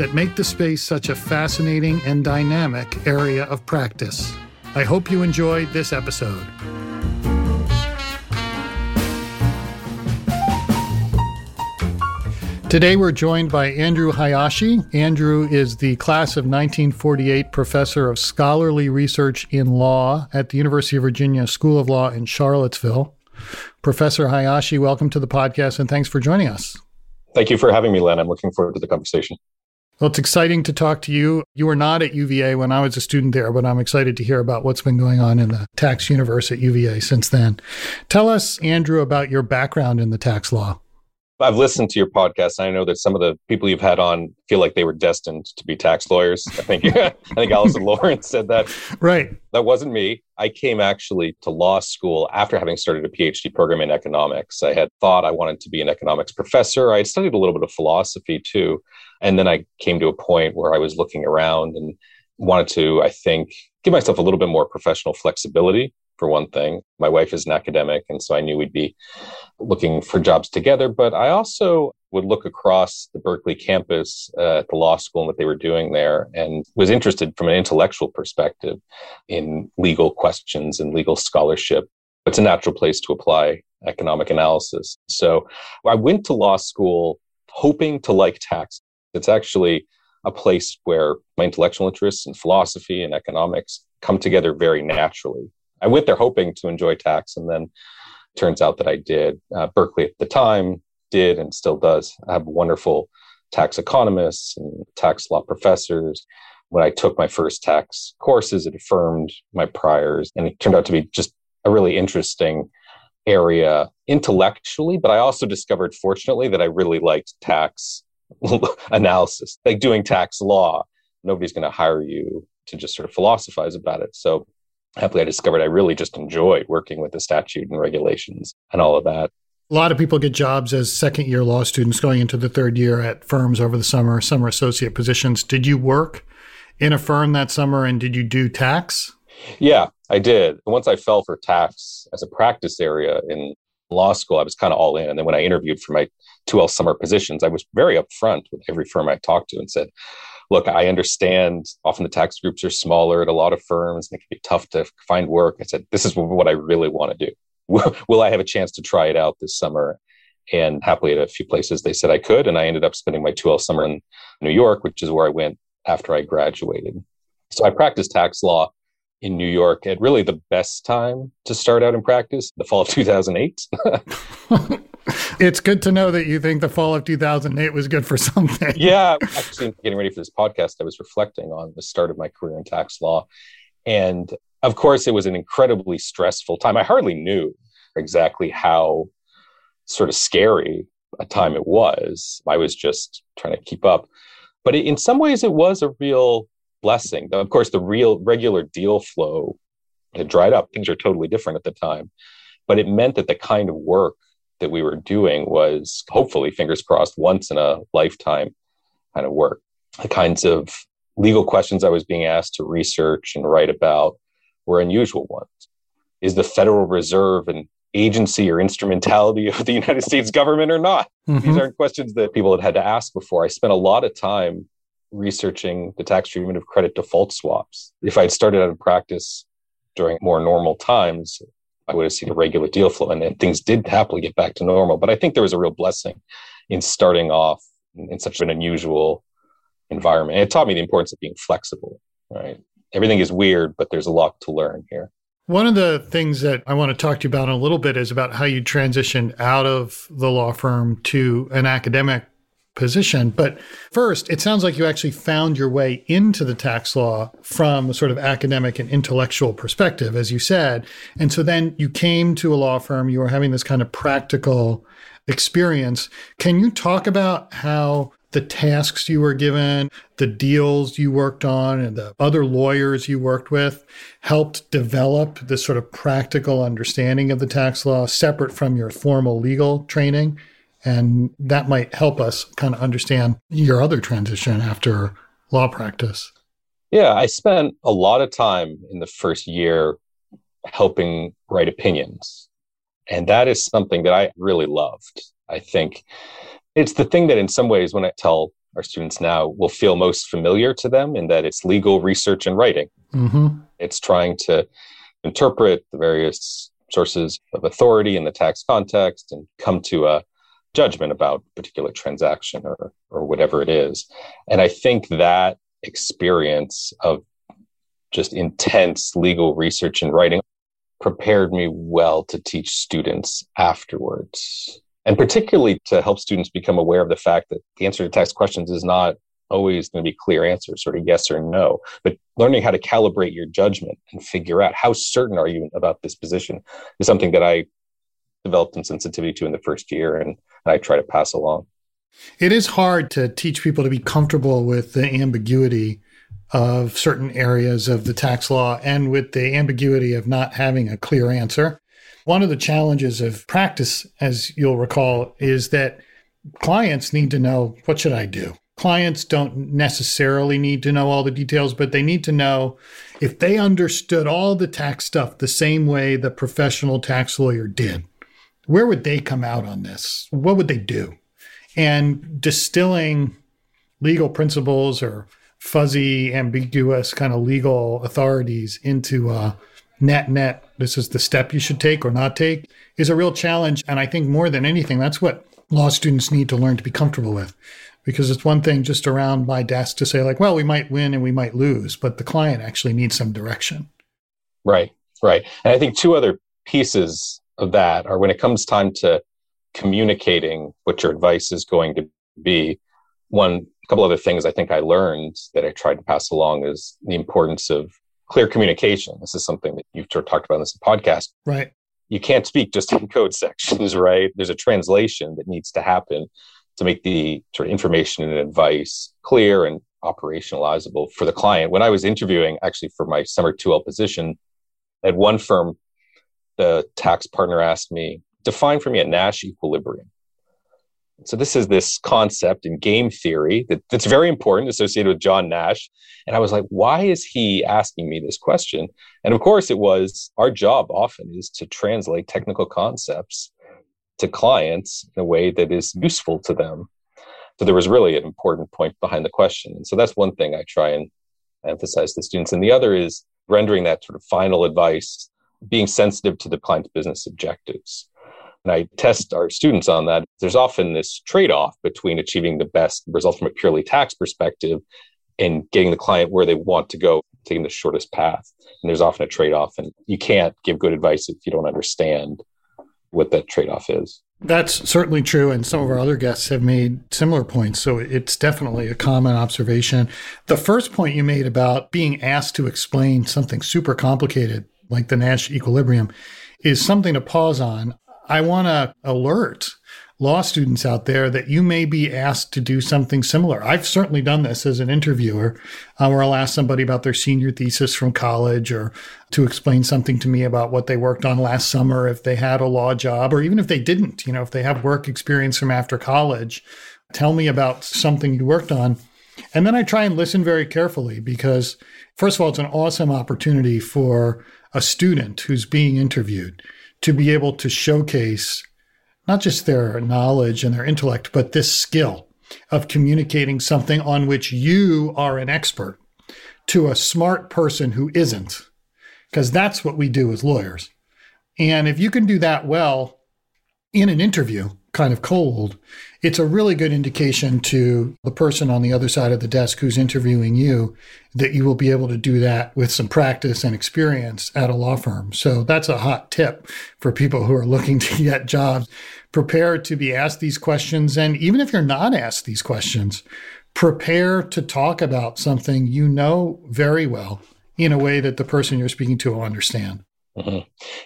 that make the space such a fascinating and dynamic area of practice. I hope you enjoyed this episode. Today we're joined by Andrew Hayashi. Andrew is the class of 1948 professor of scholarly research in law at the University of Virginia School of Law in Charlottesville. Professor Hayashi, welcome to the podcast and thanks for joining us. Thank you for having me, Len. I'm looking forward to the conversation. Well, it's exciting to talk to you. You were not at UVA when I was a student there, but I'm excited to hear about what's been going on in the tax universe at UVA since then. Tell us, Andrew, about your background in the tax law. I've listened to your podcast. And I know that some of the people you've had on feel like they were destined to be tax lawyers. I think I think Allison Lawrence said that. Right. That wasn't me. I came actually to law school after having started a PhD program in economics. I had thought I wanted to be an economics professor. I had studied a little bit of philosophy too. And then I came to a point where I was looking around and wanted to, I think, give myself a little bit more professional flexibility for one thing. My wife is an academic, and so I knew we'd be looking for jobs together. But I also would look across the Berkeley campus uh, at the law school and what they were doing there, and was interested from an intellectual perspective in legal questions and legal scholarship. It's a natural place to apply economic analysis. So I went to law school hoping to like tax. It's actually a place where my intellectual interests in philosophy and economics come together very naturally. I went there hoping to enjoy tax, and then turns out that I did. Uh, Berkeley at the time did and still does have wonderful tax economists and tax law professors. When I took my first tax courses, it affirmed my priors, and it turned out to be just a really interesting area intellectually. But I also discovered, fortunately, that I really liked tax analysis, like doing tax law. Nobody's going to hire you to just sort of philosophize about it. So happily, I discovered I really just enjoy working with the statute and regulations and all of that. A lot of people get jobs as second year law students going into the third year at firms over the summer, summer associate positions. Did you work in a firm that summer and did you do tax? Yeah, I did. Once I fell for tax as a practice area in law school, I was kind of all in. And then when I interviewed for my 2L summer positions, I was very upfront with every firm I talked to and said, look, I understand often the tax groups are smaller at a lot of firms and it can be tough to find work. I said, this is what I really want to do. Will I have a chance to try it out this summer? And happily, at a few places, they said I could. And I ended up spending my 2L summer in New York, which is where I went after I graduated. So I practiced tax law in New York at really the best time to start out in practice, the fall of 2008. it's good to know that you think the fall of 2008 was good for something. yeah. Actually, getting ready for this podcast, I was reflecting on the start of my career in tax law. And of course, it was an incredibly stressful time. I hardly knew exactly how sort of scary a time it was. I was just trying to keep up. But in some ways, it was a real blessing. Of course, the real regular deal flow had dried up. Things are totally different at the time. But it meant that the kind of work that we were doing was hopefully, fingers crossed, once in a lifetime kind of work. The kinds of legal questions I was being asked to research and write about were unusual ones. Is the Federal Reserve an agency or instrumentality of the United States government or not? Mm-hmm. These aren't questions that people had had to ask before. I spent a lot of time researching the tax treatment of credit default swaps. If I had started out in practice during more normal times, I would have seen a regular deal flow and, and things did happily get back to normal. But I think there was a real blessing in starting off in, in such an unusual environment. And it taught me the importance of being flexible, right? Everything is weird, but there's a lot to learn here. One of the things that I want to talk to you about in a little bit is about how you transitioned out of the law firm to an academic position. But first, it sounds like you actually found your way into the tax law from a sort of academic and intellectual perspective, as you said. And so then you came to a law firm, you were having this kind of practical experience. Can you talk about how the tasks you were given, the deals you worked on, and the other lawyers you worked with helped develop this sort of practical understanding of the tax law separate from your formal legal training. And that might help us kind of understand your other transition after law practice. Yeah, I spent a lot of time in the first year helping write opinions. And that is something that I really loved. I think it's the thing that, in some ways, when I tell our students now, will feel most familiar to them in that it's legal research and writing. Mm-hmm. It's trying to interpret the various sources of authority in the tax context and come to a judgment about a particular transaction or, or whatever it is. And I think that experience of just intense legal research and writing prepared me well to teach students afterwards and particularly to help students become aware of the fact that the answer to tax questions is not always going to be clear answers, sort of yes or no, but learning how to calibrate your judgment and figure out how certain are you about this position is something that I developed some sensitivity to in the first year and, and I try to pass along. It is hard to teach people to be comfortable with the ambiguity of certain areas of the tax law and with the ambiguity of not having a clear answer. One of the challenges of practice, as you'll recall, is that clients need to know what should I do? Clients don't necessarily need to know all the details, but they need to know if they understood all the tax stuff the same way the professional tax lawyer did, where would they come out on this? What would they do? And distilling legal principles or fuzzy, ambiguous kind of legal authorities into net net this is the step you should take or not take is a real challenge and i think more than anything that's what law students need to learn to be comfortable with because it's one thing just around my desk to say like well we might win and we might lose but the client actually needs some direction right right and i think two other pieces of that are when it comes time to communicating what your advice is going to be one a couple other things i think i learned that i tried to pass along is the importance of clear communication. This is something that you've talked about in this podcast. Right. You can't speak just in code sections, right? There's a translation that needs to happen to make the sort of information and advice clear and operationalizable for the client. When I was interviewing actually for my summer 2L position at one firm, the tax partner asked me, define for me a Nash equilibrium. So this is this concept in game theory that, that's very important associated with John Nash. And I was like, why is he asking me this question? And of course it was our job often is to translate technical concepts to clients in a way that is useful to them. So there was really an important point behind the question. And so that's one thing I try and emphasize to students. And the other is rendering that sort of final advice, being sensitive to the client's business objectives and I test our students on that, there's often this trade off between achieving the best result from a purely tax perspective and getting the client where they want to go, taking the shortest path. And there's often a trade off, and you can't give good advice if you don't understand what that trade off is. That's certainly true. And some of our other guests have made similar points. So it's definitely a common observation. The first point you made about being asked to explain something super complicated like the Nash equilibrium is something to pause on. I want to alert law students out there that you may be asked to do something similar. I've certainly done this as an interviewer, uh, where I'll ask somebody about their senior thesis from college or to explain something to me about what they worked on last summer if they had a law job, or even if they didn't, you know, if they have work experience from after college. Tell me about something you worked on. And then I try and listen very carefully because, first of all, it's an awesome opportunity for a student who's being interviewed to be able to showcase not just their knowledge and their intellect, but this skill of communicating something on which you are an expert to a smart person who isn't, because that's what we do as lawyers. And if you can do that well in an interview, kind of cold, it's a really good indication to the person on the other side of the desk who's interviewing you that you will be able to do that with some practice and experience at a law firm. So that's a hot tip for people who are looking to get jobs. Prepare to be asked these questions. And even if you're not asked these questions, prepare to talk about something you know very well in a way that the person you're speaking to will understand. Mm-hmm.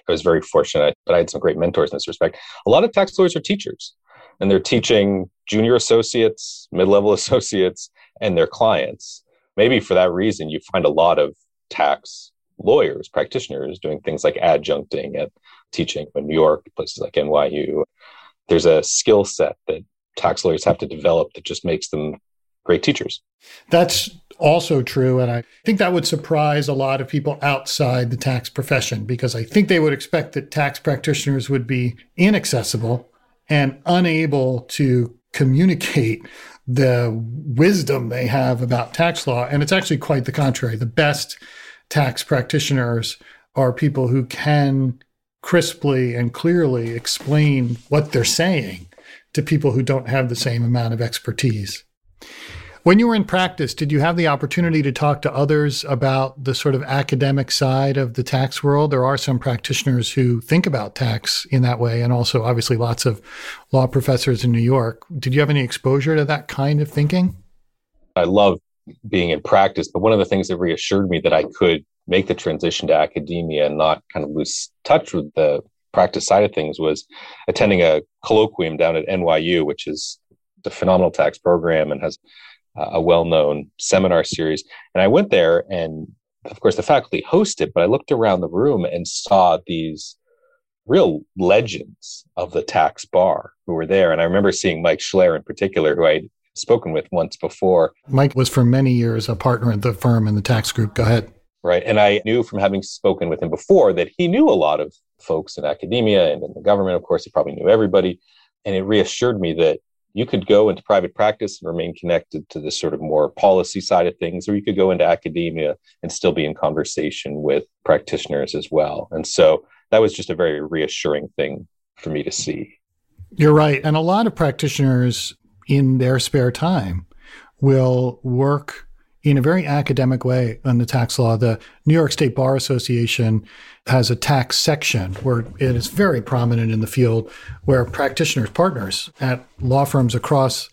I was very fortunate, but I had some great mentors in this respect. A lot of tax lawyers are teachers. and they're teaching junior associates, mid level associates, and their clients. Maybe for that reason, you find a lot of tax lawyers, practitioners doing things like adjuncting at teaching in New York, places like NYU. There's a skill set that tax lawyers have to develop that just makes them great teachers. That's also true. And I think that would surprise a lot of people outside the tax profession because I think they would expect that tax practitioners would be inaccessible and unable to communicate the wisdom they have about tax law. And it's actually quite the contrary. The best tax practitioners are people who can crisply and clearly explain what they're saying to people who don't have the same amount of expertise. When you were in practice, did you have the opportunity to talk to others about the sort of academic side of the tax world? There are some practitioners who think about tax in that way, and also obviously lots of law professors in New York. Did you have any exposure to that kind of thinking? I love being in practice, but one of the things that reassured me that I could make the transition to academia and not kind of lose touch with the practice side of things was attending a colloquium down at NYU, which is the phenomenal tax program and has a well-known seminar series. And I went there, and of course, the faculty hosted. But I looked around the room and saw these real legends of the tax bar who were there. And I remember seeing Mike Schler in particular, who I'd spoken with once before. Mike was for many years a partner at the firm in the tax group. Go ahead. Right. And I knew from having spoken with him before that he knew a lot of folks in academia and in the government. Of course, he probably knew everybody. And it reassured me that you could go into private practice and remain connected to this sort of more policy side of things, or you could go into academia and still be in conversation with practitioners as well. And so that was just a very reassuring thing for me to see. You're right. And a lot of practitioners in their spare time will work in a very academic way on the tax law. The New York State Bar Association has a tax section where it is very prominent in the field where practitioners, partners at law firms across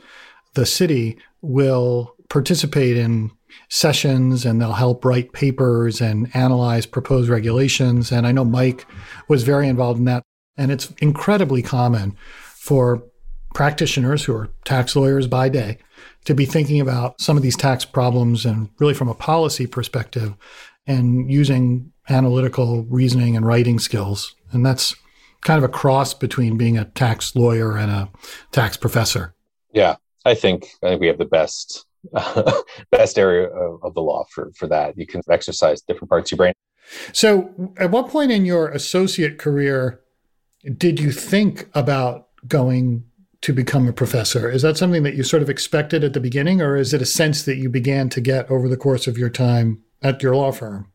the city will participate in sessions and they'll help write papers and analyze proposed regulations. And I know Mike was very involved in that. And it's incredibly common for practitioners who are tax lawyers by day to be thinking about some of these tax problems and really from a policy perspective and using analytical reasoning and writing skills. And that's kind of a cross between being a tax lawyer and a tax professor. Yeah, I think I think we have the best best area of, of the law for for that. You can exercise different parts of your brain. So, at what point in your associate career did you think about going to become a professor? Is that something that you sort of expected at the beginning, or is it a sense that you began to get over the course of your time at your law firm?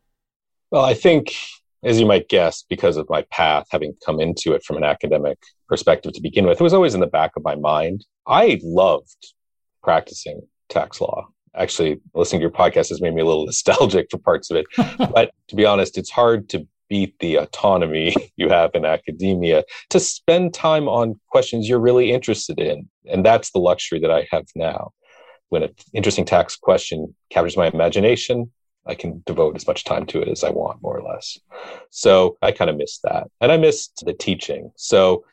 Well, I think, as you might guess, because of my path, having come into it from an academic perspective to begin with, it was always in the back of my mind. I loved practicing tax law. Actually, listening to your podcast has made me a little nostalgic for parts of it. but to be honest, it's hard to beat the autonomy you have in academia to spend time on questions you're really interested in. And that's the luxury that I have now. When an interesting tax question captures my imagination, I can devote as much time to it as I want, more or less. So I kind of missed that. And I missed the teaching. So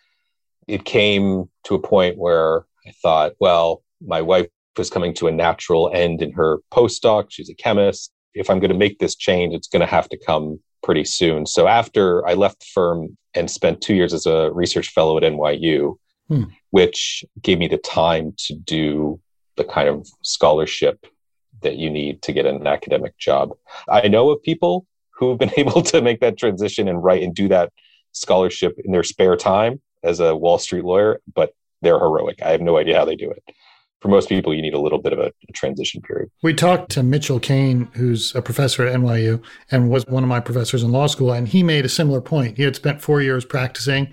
it came to a point where I thought, well, my wife was coming to a natural end in her postdoc. She's a chemist. If I'm going to make this change, it's going to have to come pretty soon. So after I left the firm and spent two years as a research fellow at NYU, hmm. which gave me the time to do the kind of scholarship that you need to get an academic job. I know of people who've been able to make that transition and write and do that scholarship in their spare time as a Wall Street lawyer, but they're heroic. I have no idea how they do it for most people, you need a little bit of a, a, transition period. We talked to Mitchell Kane, who's a professor at NYU and was one of my professors in law school, and he made a similar point. He had spent four years practicing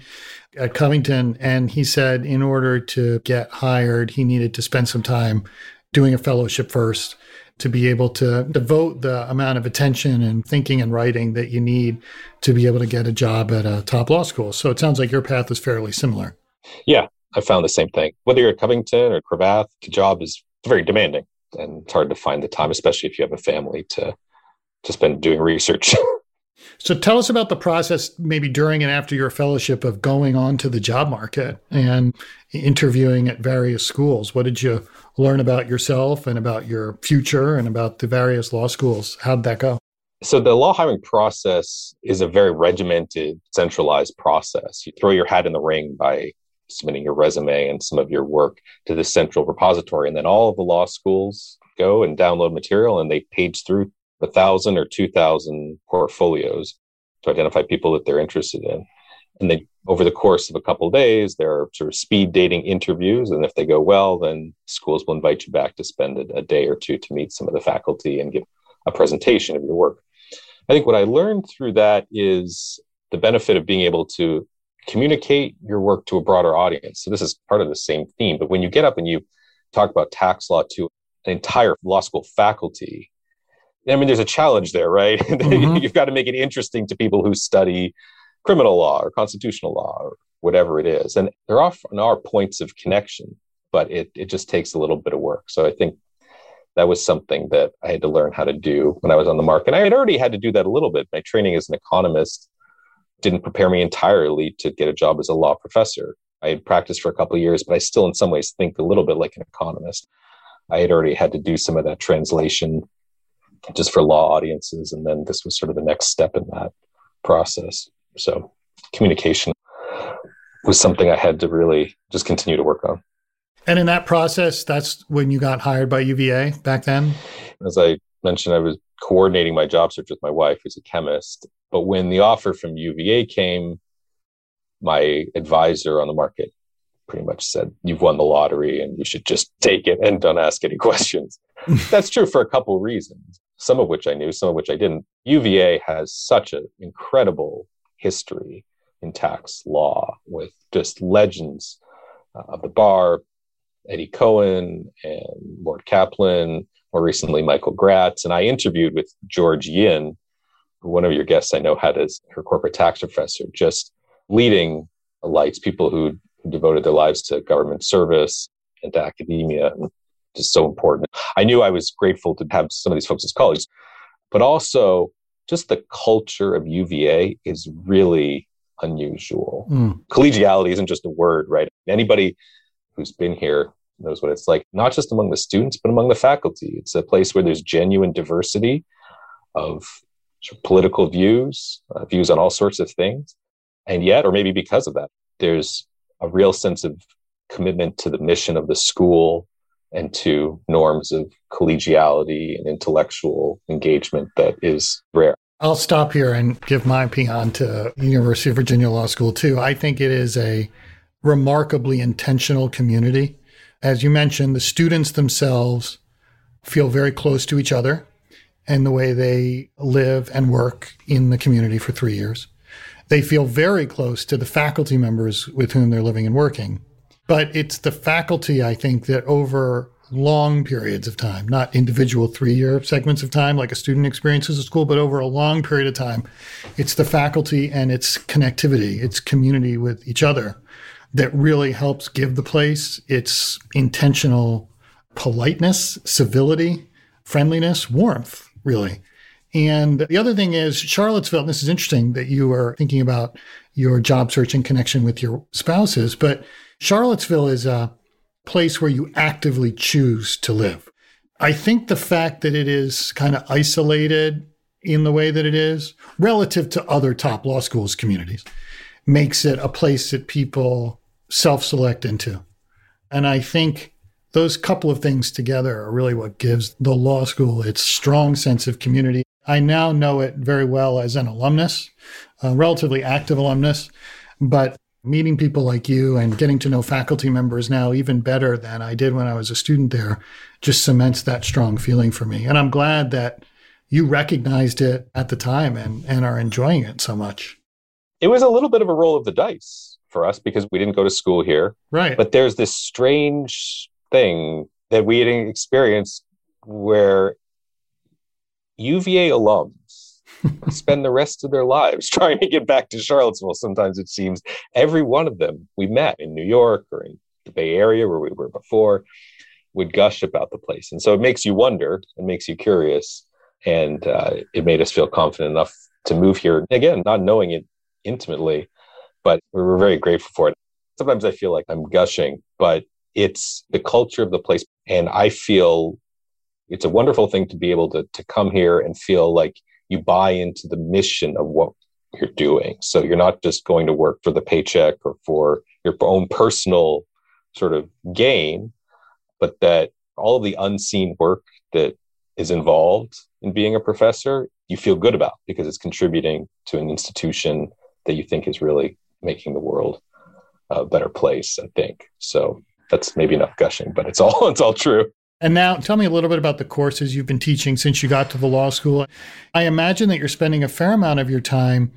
at Covington, and he said in order to get hired, he needed to spend some time doing a fellowship first to be able to devote the amount of attention and thinking and writing that you need to be able to get a job at a top law school. So it sounds like your path is fairly similar. Yeah, I found the same thing. Whether you're at Covington or Cravath, the job is very demanding and it's hard to find the time, especially if you have a family to to spend doing research. So tell us about the process, maybe during and after your fellowship, of going on to the job market and interviewing at various schools. What did you learn about yourself and about your future and about the various law schools? How did that go? So the law hiring process is a very regimented, centralized process. You throw your hat in the ring by submitting your resume and some of your work to the central repository, and then all of the law schools go and download material and they page through a thousand or two thousand portfolios to identify people that they're interested in. And then over the course of a couple of days, there are sort of speed dating interviews. And if they go well, then schools will invite you back to spend a, a day or two to meet some of the faculty and give a presentation of your work. I think what I learned through that is the benefit of being able to communicate your work to a broader audience. So this is part of the same theme. But when you get up and you talk about tax law to an entire law school faculty, I mean, there's a challenge there, right? Mm-hmm. You've got to make it interesting to people who study criminal law or constitutional law or whatever it is. And there often are points of connection, but it, it just takes a little bit of work. So I think that was something that I had to learn how to do when I was on the market. I had already had to do that a little bit. My training as an economist didn't prepare me entirely to get a job as a law professor. I had practiced for a couple of years, but I still, in some ways, think a little bit like an economist. I had already had to do some of that translation just for law audiences. And then this was sort of the next step in that process. So communication was something I had to really just continue to work on. And in that process, that's when you got hired by UVA back then? As I mentioned, I was coordinating my job search with my wife, who's a chemist. But when the offer from UVA came, my advisor on the market pretty much said, You've won the lottery and you should just take it and don't ask any questions. That's true for a couple of reasons some of which I knew, some of which I didn't. UVA has such an incredible history in tax law with just legends uh, of the bar, Eddie Cohen and Mort Caplin, more recently Michael Graetz. And I interviewed with George Yin, one of your guests I know had as her corporate tax professor, just leading lights, people who devoted their lives to government service and to academia. And just so important. I knew I was grateful to have some of these folks as colleagues, but also just the culture of UVA is really unusual. Mm. Collegiality isn't just a word, right? Anybody who's been here knows what it's like, not just among the students, but among the faculty. It's a place where there's genuine diversity of political views, uh, views on all sorts of things. And yet, or maybe because of that, there's a real sense of commitment to the mission of the school and to norms of collegiality and intellectual engagement that is rare. I'll stop here and give my opinion to University of Virginia Law School too. I think it is a remarkably intentional community. As you mentioned, the students themselves feel very close to each other and the way they live and work in the community for three years. They feel very close to the faculty members with whom they're living and working. But it's the faculty, I think, that over long periods of time, not individual three year segments of time like a student experiences at school, but over a long period of time, it's the faculty and its connectivity, its community with each other that really helps give the place its intentional politeness, civility, friendliness, warmth, really. And the other thing is Charlottesville, this is interesting that you are thinking about your job search in connection with your spouses, but Charlottesville is a place where you actively choose to live. I think the fact that it is kind of isolated in the way that it is relative to other top law schools communities makes it a place that people self select into. And I think those couple of things together are really what gives the law school its strong sense of community. I now know it very well as an alumnus, a relatively active alumnus, but meeting people like you and getting to know faculty members now even better than I did when I was a student there just cements that strong feeling for me. And I'm glad that you recognized it at the time and, and are enjoying it so much. It was a little bit of a roll of the dice for us because we didn't go to school here. Right. But there's this strange thing that we had experienced where UVA alums spend the rest of their lives trying to get back to Charlottesville. Sometimes it seems every one of them we met in New York or in the Bay Area where we were before would gush about the place. And so it makes you wonder, it makes you curious. And uh, it made us feel confident enough to move here. Again, not knowing it intimately, but we're very grateful for it. Sometimes I feel like I'm gushing, but it's the culture of the place. And I feel it's a wonderful thing to be able to, to come here and feel like you buy into the mission of what you're doing. So you're not just going to work for the paycheck or for your own personal sort of gain, but that all of the unseen work that is involved in being a professor, you feel good about because it's contributing to an institution that you think is really making the world a better place, I think. So that's maybe enough gushing, but it's all it's all true. And now tell me a little bit about the courses you've been teaching since you got to the law school. I imagine that you're spending a fair amount of your time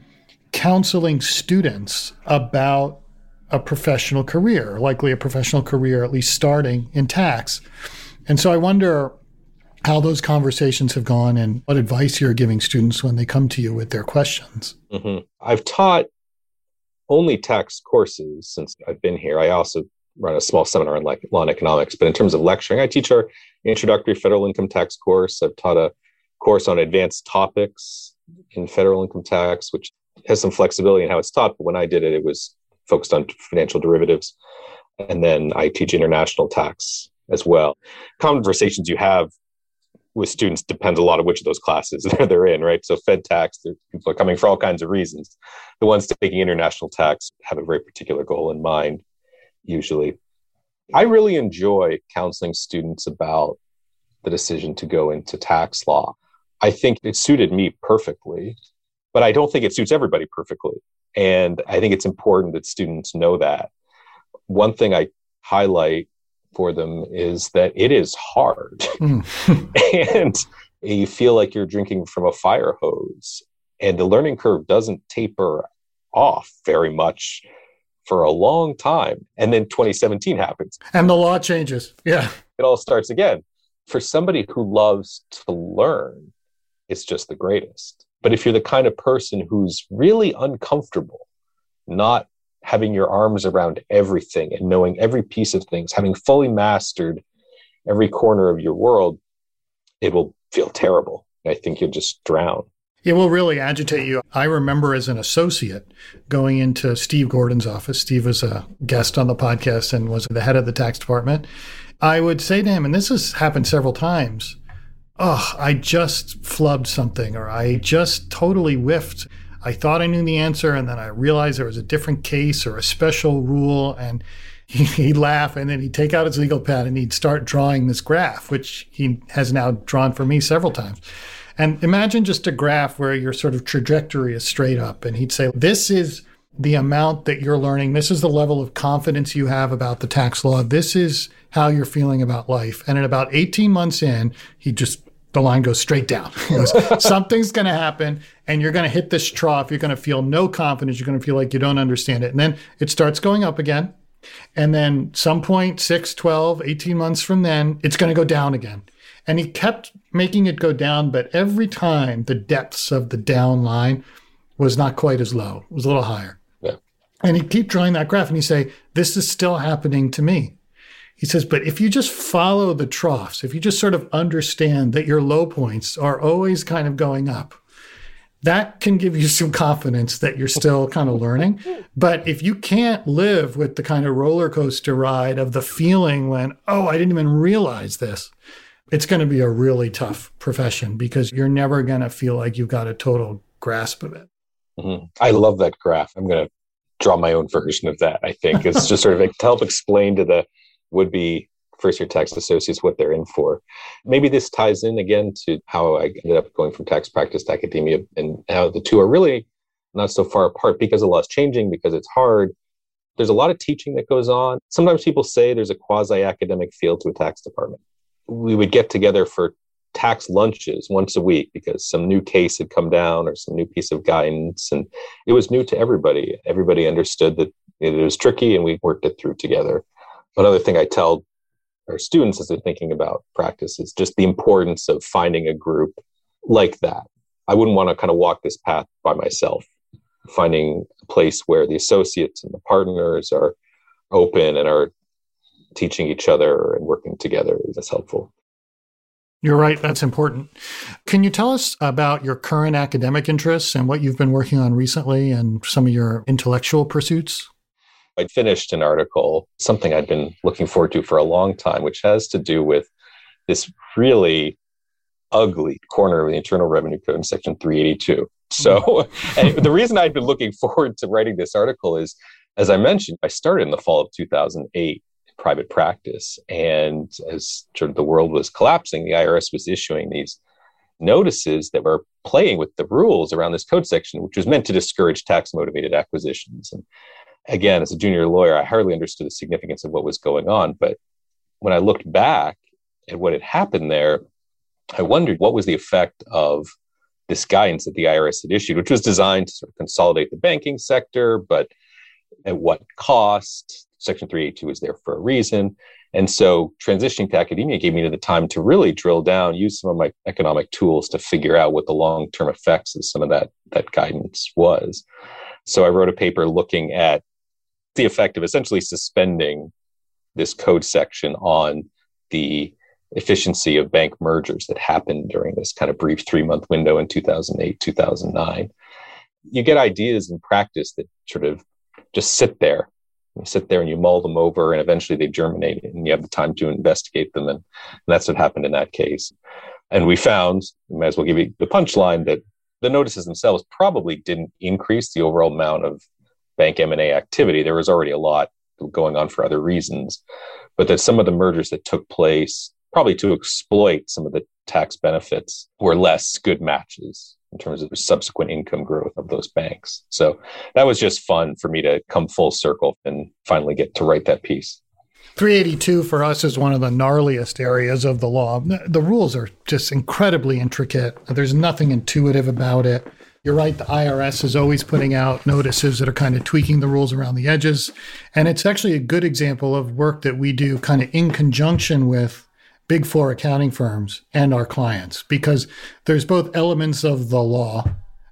counseling students about a professional career, likely a professional career, at least starting in tax. And so I wonder how those conversations have gone and what advice you're giving students when they come to you with their questions. Mm-hmm. I've taught only tax courses since I've been here. I also run a small seminar on like law and economics, but in terms of lecturing, I teach our introductory federal income tax course. I've taught a course on advanced topics in federal income tax, which has some flexibility in how it's taught. But when I did it, it was focused on financial derivatives. And then I teach international tax as well. Conversations you have with students depends a lot of which of those classes they're in, right? So Fed tax, people are coming for all kinds of reasons. The ones taking international tax have a very particular goal in mind, usually. I really enjoy counseling students about the decision to go into tax law. I think it suited me perfectly, but I don't think it suits everybody perfectly. And I think it's important that students know that. One thing I highlight for them is that it is hard. Mm. and you feel like you're drinking from a fire hose. And the learning curve doesn't taper off very much for a long time. And then 2017 happens. And the law changes. Yeah. It all starts again. For somebody who loves to learn, it's just the greatest. But if you're the kind of person who's really uncomfortable, not having your arms around everything and knowing every piece of things, having fully mastered every corner of your world, it will feel terrible. I think you'll just drown. It will really agitate you. I remember as an associate going into Steve Gordon's office. Steve was a guest on the podcast and was the head of the tax department. I would say to him, and this has happened several times, oh, I just flubbed something or I just totally whiffed. I thought I knew the answer and then I realized there was a different case or a special rule and he'd laugh and then he'd take out his legal pad and he'd start drawing this graph, which he has now drawn for me several times. And imagine just a graph where your sort of trajectory is straight up and he'd say, this is the amount that you're learning. This is the level of confidence you have about the tax law. This is how you're feeling about life. And at about 18 months in, he just, the line goes straight down. Goes, something's going to happen and you're going to hit this trough. You're going to feel no confidence. You're going to feel like you don't understand it. And then it starts going up again. And then some point, 6, 12, 18 months from then, it's going to go down again. And he kept making it go down, but every time the depths of the down line was not quite as low. It was a little higher. Yeah. And he'd keep drawing that graph and he'd say, This is still happening to me. He says, but if you just follow the troughs, if you just sort of understand that your low points are always kind of going up, that can give you some confidence that you're still kind of learning. But if you can't live with the kind of roller coaster ride of the feeling when, oh, I didn't even realize this, it's going to be a really tough profession because you're never going to feel like you've got a total grasp of it. Mm-hmm. I love that graph. I'm going to draw my own version of that. I think it's just sort of to help explain to the would be first year tax associates what they're in for. Maybe this ties in again to how I ended up going from tax practice to academia and how the two are really not so far apart because the law is changing, because it's hard. There's a lot of teaching that goes on. Sometimes people say there's a quasi academic feel to a tax department. We would get together for tax lunches once a week because some new case had come down or some new piece of guidance. And it was new to everybody. Everybody understood that it was tricky and we worked it through together. Another thing I tell our students as they're thinking about practice is just the importance of finding a group like that. I wouldn't want to kind of walk this path by myself. Finding a place where the associates and the partners are open and are teaching each other and working together is helpful. You're right. That's important. Can you tell us about your current academic interests and what you've been working on recently and some of your intellectual pursuits? I finished an article, something I'd been looking forward to for a long time, which has to do with this really ugly corner of the Internal Revenue Code in Section 382. So, mm-hmm. the reason I'd been looking forward to writing this article is, as I mentioned, I started in the fall of 2008 in private practice. And as sort of the world was collapsing, the IRS was issuing these notices that were playing with the rules around this code section, which was meant to discourage tax motivated acquisitions. And again, as a junior lawyer, I hardly understood the significance of what was going on. But when I looked back at what had happened there, I wondered what was the effect of this guidance that the IRS had issued, which was designed to sort of consolidate the banking sector, but at what cost? Section 382 is there for a reason. And so transitioning to academia gave me the time to really drill down, use some of my economic tools to figure out what the long-term effects of some of that, that guidance was. So I wrote a paper looking at the effect of essentially suspending this code section on the efficiency of bank mergers that happened during this kind of brief three month window in 2008, 2009. You get ideas in practice that sort of just sit there. You sit there and you mull them over, and eventually they germinate, and you have the time to investigate them. And, and that's what happened in that case. And we found, we might as well give you the punchline, that the notices themselves probably didn't increase the overall amount of bank M&A activity. There was already a lot going on for other reasons, but that some of the mergers that took place, probably to exploit some of the tax benefits, were less good matches in terms of the subsequent income growth of those banks. So that was just fun for me to come full circle and finally get to write that piece. 382 for us is one of the gnarliest areas of the law. The rules are just incredibly intricate. There's nothing intuitive about it. You're right, the IRS is always putting out notices that are kind of tweaking the rules around the edges. And it's actually a good example of work that we do kind of in conjunction with big four accounting firms and our clients because there's both elements of the law,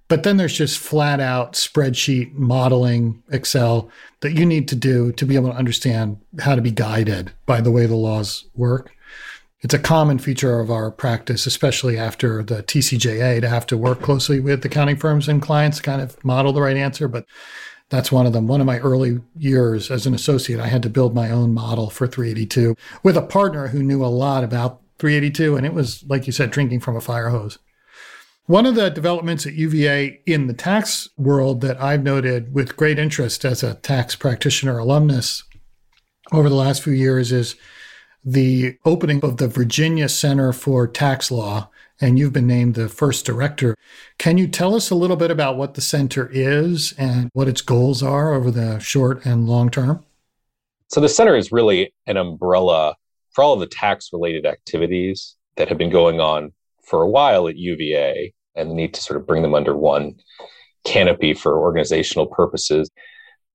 but then there's just flat out spreadsheet modeling, Excel that you need to do to be able to understand how to be guided by the way the laws work it's a common feature of our practice, especially after the TCJA, to have to work closely with accounting firms and clients to kind of model the right answer. But that's one of them. One of my early years as an associate, I had to build my own model for 382 with a partner who knew a lot about 382. And it was, like you said, drinking from a fire hose. One of the developments at UVA in the tax world that I've noted with great interest as a tax practitioner alumnus over the last few years is the opening of the Virginia Center for Tax Law, and you've been named the first director. Can you tell us a little bit about what the center is and what its goals are over the short and long term? So, the center is really an umbrella for all of the tax related activities that have been going on for a while at UVA and the need to sort of bring them under one canopy for organizational purposes.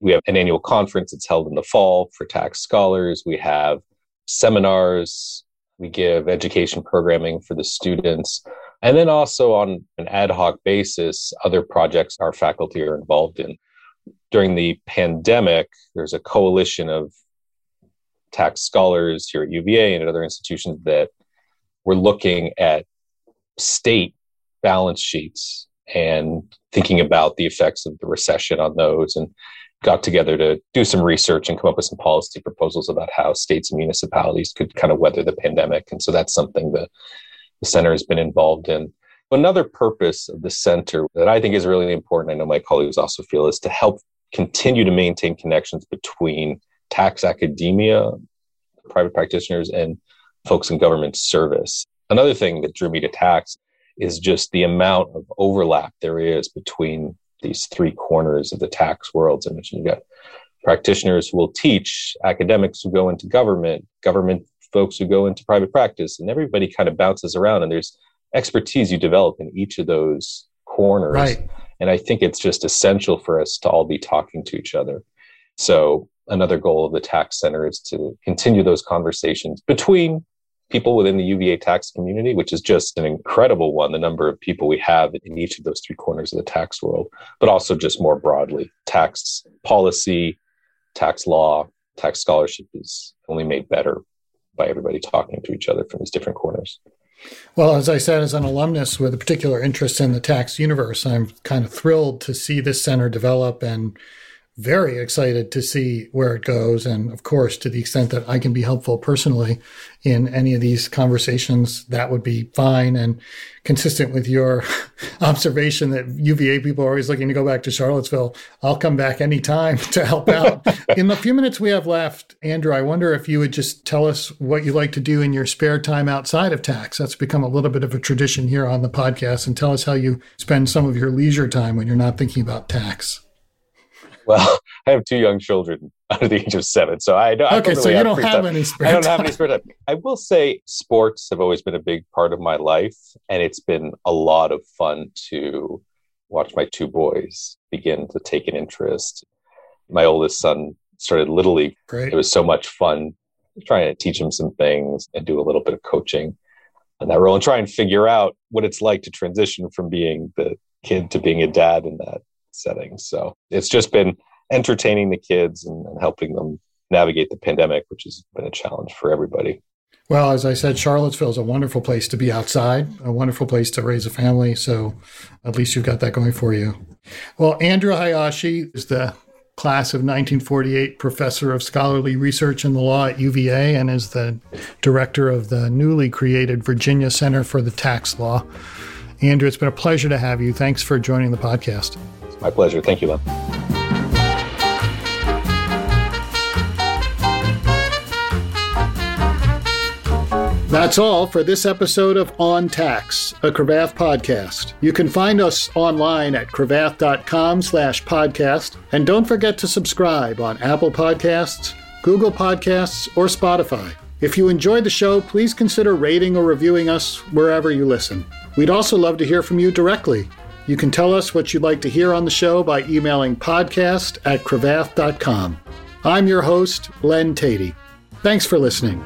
We have an annual conference that's held in the fall for tax scholars. We have seminars, we give education programming for the students. And then also on an ad hoc basis, other projects our faculty are involved in. During the pandemic, there's a coalition of tax scholars here at UVA and at other institutions that were looking at state balance sheets and thinking about the effects of the recession on those and got together to do some research and come up with some policy proposals about how states and municipalities could kind of weather the pandemic. And so that's something that the center has been involved in. Another purpose of the center that I think is really important, I know my colleagues also feel, is to help continue to maintain connections between tax academia, private practitioners, and folks in government service. Another thing that drew me to tax is just the amount of overlap there is between these three corners of the tax worlds in which you got practitioners who will teach, academics who go into government, government folks who go into private practice, and everybody kind of bounces around. And there's expertise you develop in each of those corners. Right. And I think it's just essential for us to all be talking to each other. So another goal of the tax center is to continue those conversations between people within the UVA tax community, which is just an incredible one, the number of people we have in each of those three corners of the tax world, but also just more broadly, tax policy, tax law, tax scholarship is only made better by everybody talking to each other from these different corners. Well, as I said, as an alumnus with a particular interest in the tax universe, I'm kind of thrilled to see this center develop and very excited to see where it goes. And of course, to the extent that I can be helpful personally in any of these conversations, that would be fine. And consistent with your observation that UVA people are always looking to go back to Charlottesville, I'll come back anytime to help out. in the few minutes we have left, Andrew, I wonder if you would just tell us what you like to do in your spare time outside of tax. That's become a little bit of a tradition here on the podcast. And tell us how you spend some of your leisure time when you're not thinking about tax. Well, I have two young children under the age of seven, so I don't. Okay, I don't really so you have don't have time. any spare. I don't have any spare time. I will say sports have always been a big part of my life, and it's been a lot of fun to watch my two boys begin to take an interest. My oldest son started little league. Great. It was so much fun trying to teach him some things and do a little bit of coaching in that role and try and figure out what it's like to transition from being the kid to being a dad in that setting. So it's just been entertaining the kids and, and helping them navigate the pandemic, which has been a challenge for everybody. Well, as I said, Charlottesville is a wonderful place to be outside, a wonderful place to raise a family. So at least you've got that going for you. Well, Andrew Hayashi is the class of 1948 professor of scholarly research in the law at UVA and is the director of the newly created Virginia Center for the Tax Law. Andrew, it's been a pleasure to have you. Thanks for joining the podcast. My pleasure. Thank you, Len. That's all for this episode of On Tax, a Cravath podcast. You can find us online at cravath.com slash podcast, and don't forget to subscribe on Apple Podcasts, Google Podcasts, or Spotify. If you enjoyed the show, please consider rating or reviewing us wherever you listen. We'd also love to hear from you directly. You can tell us what you'd like to hear on the show by emailing podcast at cravath.com. I'm your host, Len Teti. Thanks for listening.